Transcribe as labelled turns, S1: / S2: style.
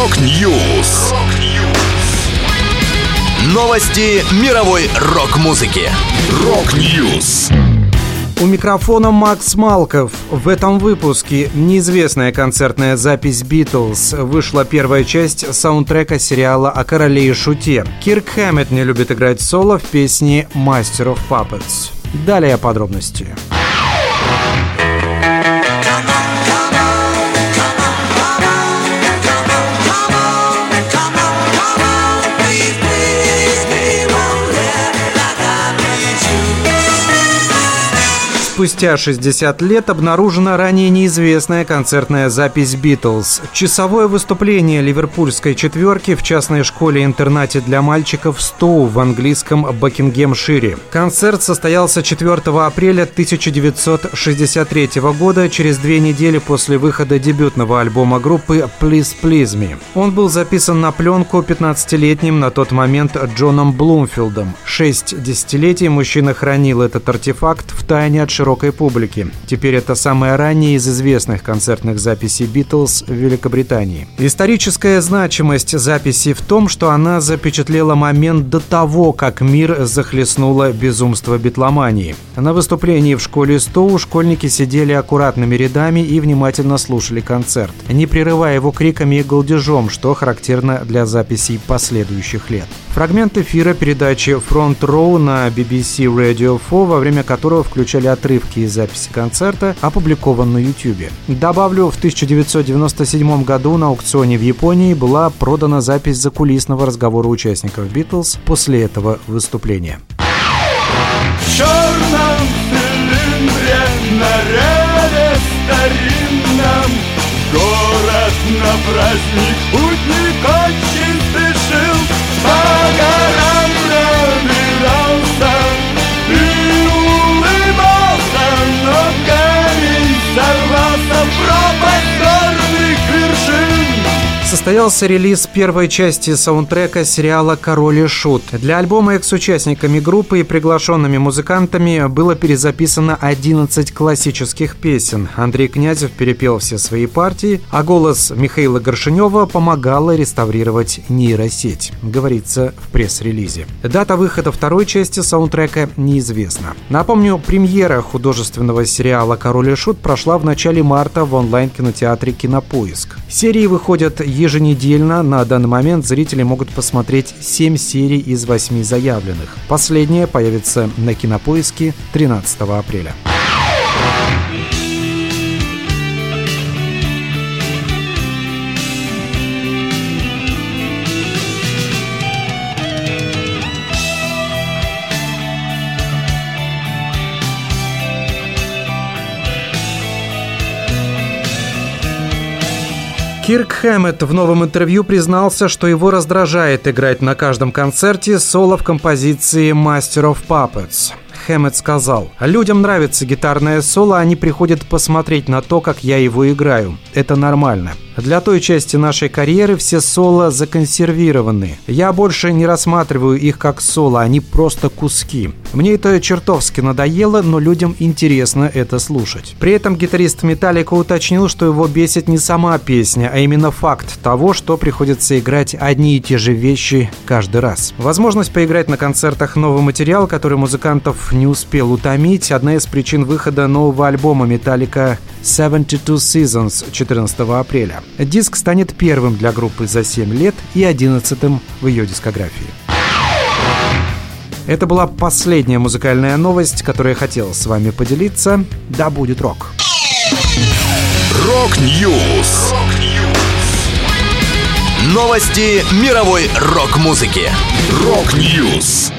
S1: Rock News. Новости мировой рок-музыки. Rock News.
S2: У микрофона Макс Малков. В этом выпуске неизвестная концертная запись «Битлз». Вышла первая часть саундтрека сериала о короле и шуте. Кирк Хэммет не любит играть соло в песне «Master of Puppets». Далее подробности. Подробности. Спустя 60 лет обнаружена ранее неизвестная концертная запись «Битлз». Часовое выступление ливерпульской четверки в частной школе-интернате для мальчиков «Стоу» в английском Бакингемшире. Концерт состоялся 4 апреля 1963 года, через две недели после выхода дебютного альбома группы «Please Please Me». Он был записан на пленку 15-летним на тот момент Джоном Блумфилдом. Шесть десятилетий мужчина хранил этот артефакт в тайне от широкого широкой публики. Теперь это самая ранняя из известных концертных записей «Битлз» в Великобритании. Историческая значимость записи в том, что она запечатлела момент до того, как мир захлестнуло безумство битломании. На выступлении в школе Стоу школьники сидели аккуратными рядами и внимательно слушали концерт, не прерывая его криками и голдежом, что характерно для записей последующих лет. Фрагмент эфира передачи Front Row на BBC Radio 4, во время которого включали отрывки из записи концерта, опубликован на YouTube. Добавлю, в 1997 году на аукционе в Японии была продана запись закулисного разговора участников Битлз после этого выступления. Состоялся релиз первой части саундтрека сериала «Король и Шут». Для альбома экс-участниками группы и приглашенными музыкантами было перезаписано 11 классических песен. Андрей Князев перепел все свои партии, а голос Михаила Горшинева помогала реставрировать нейросеть, говорится в пресс-релизе. Дата выхода второй части саундтрека неизвестна. Напомню, премьера художественного сериала «Король и Шут» прошла в начале марта в онлайн-кинотеатре «Кинопоиск». Серии выходят еженедельно. На данный момент зрители могут посмотреть 7 серий из 8 заявленных. Последняя появится на Кинопоиске 13 апреля. Кирк Хэммет в новом интервью признался, что его раздражает играть на каждом концерте соло в композиции «Master of Puppets». Хэммет сказал, «Людям нравится гитарное соло, они приходят посмотреть на то, как я его играю. Это нормально. Для той части нашей карьеры все соло законсервированы. Я больше не рассматриваю их как соло, они просто куски. Мне это чертовски надоело, но людям интересно это слушать. При этом гитарист Металлика уточнил, что его бесит не сама песня, а именно факт того, что приходится играть одни и те же вещи каждый раз. Возможность поиграть на концертах новый материал, который музыкантов не успел утомить, одна из причин выхода нового альбома Металлика 72 Seasons 14 апреля. Диск станет первым для группы за 7 лет и 11-м в ее дискографии. Это была последняя музыкальная новость, которую я хотел с вами поделиться. Да будет рок!
S1: Rock News! Новости мировой рок-музыки. Rock News!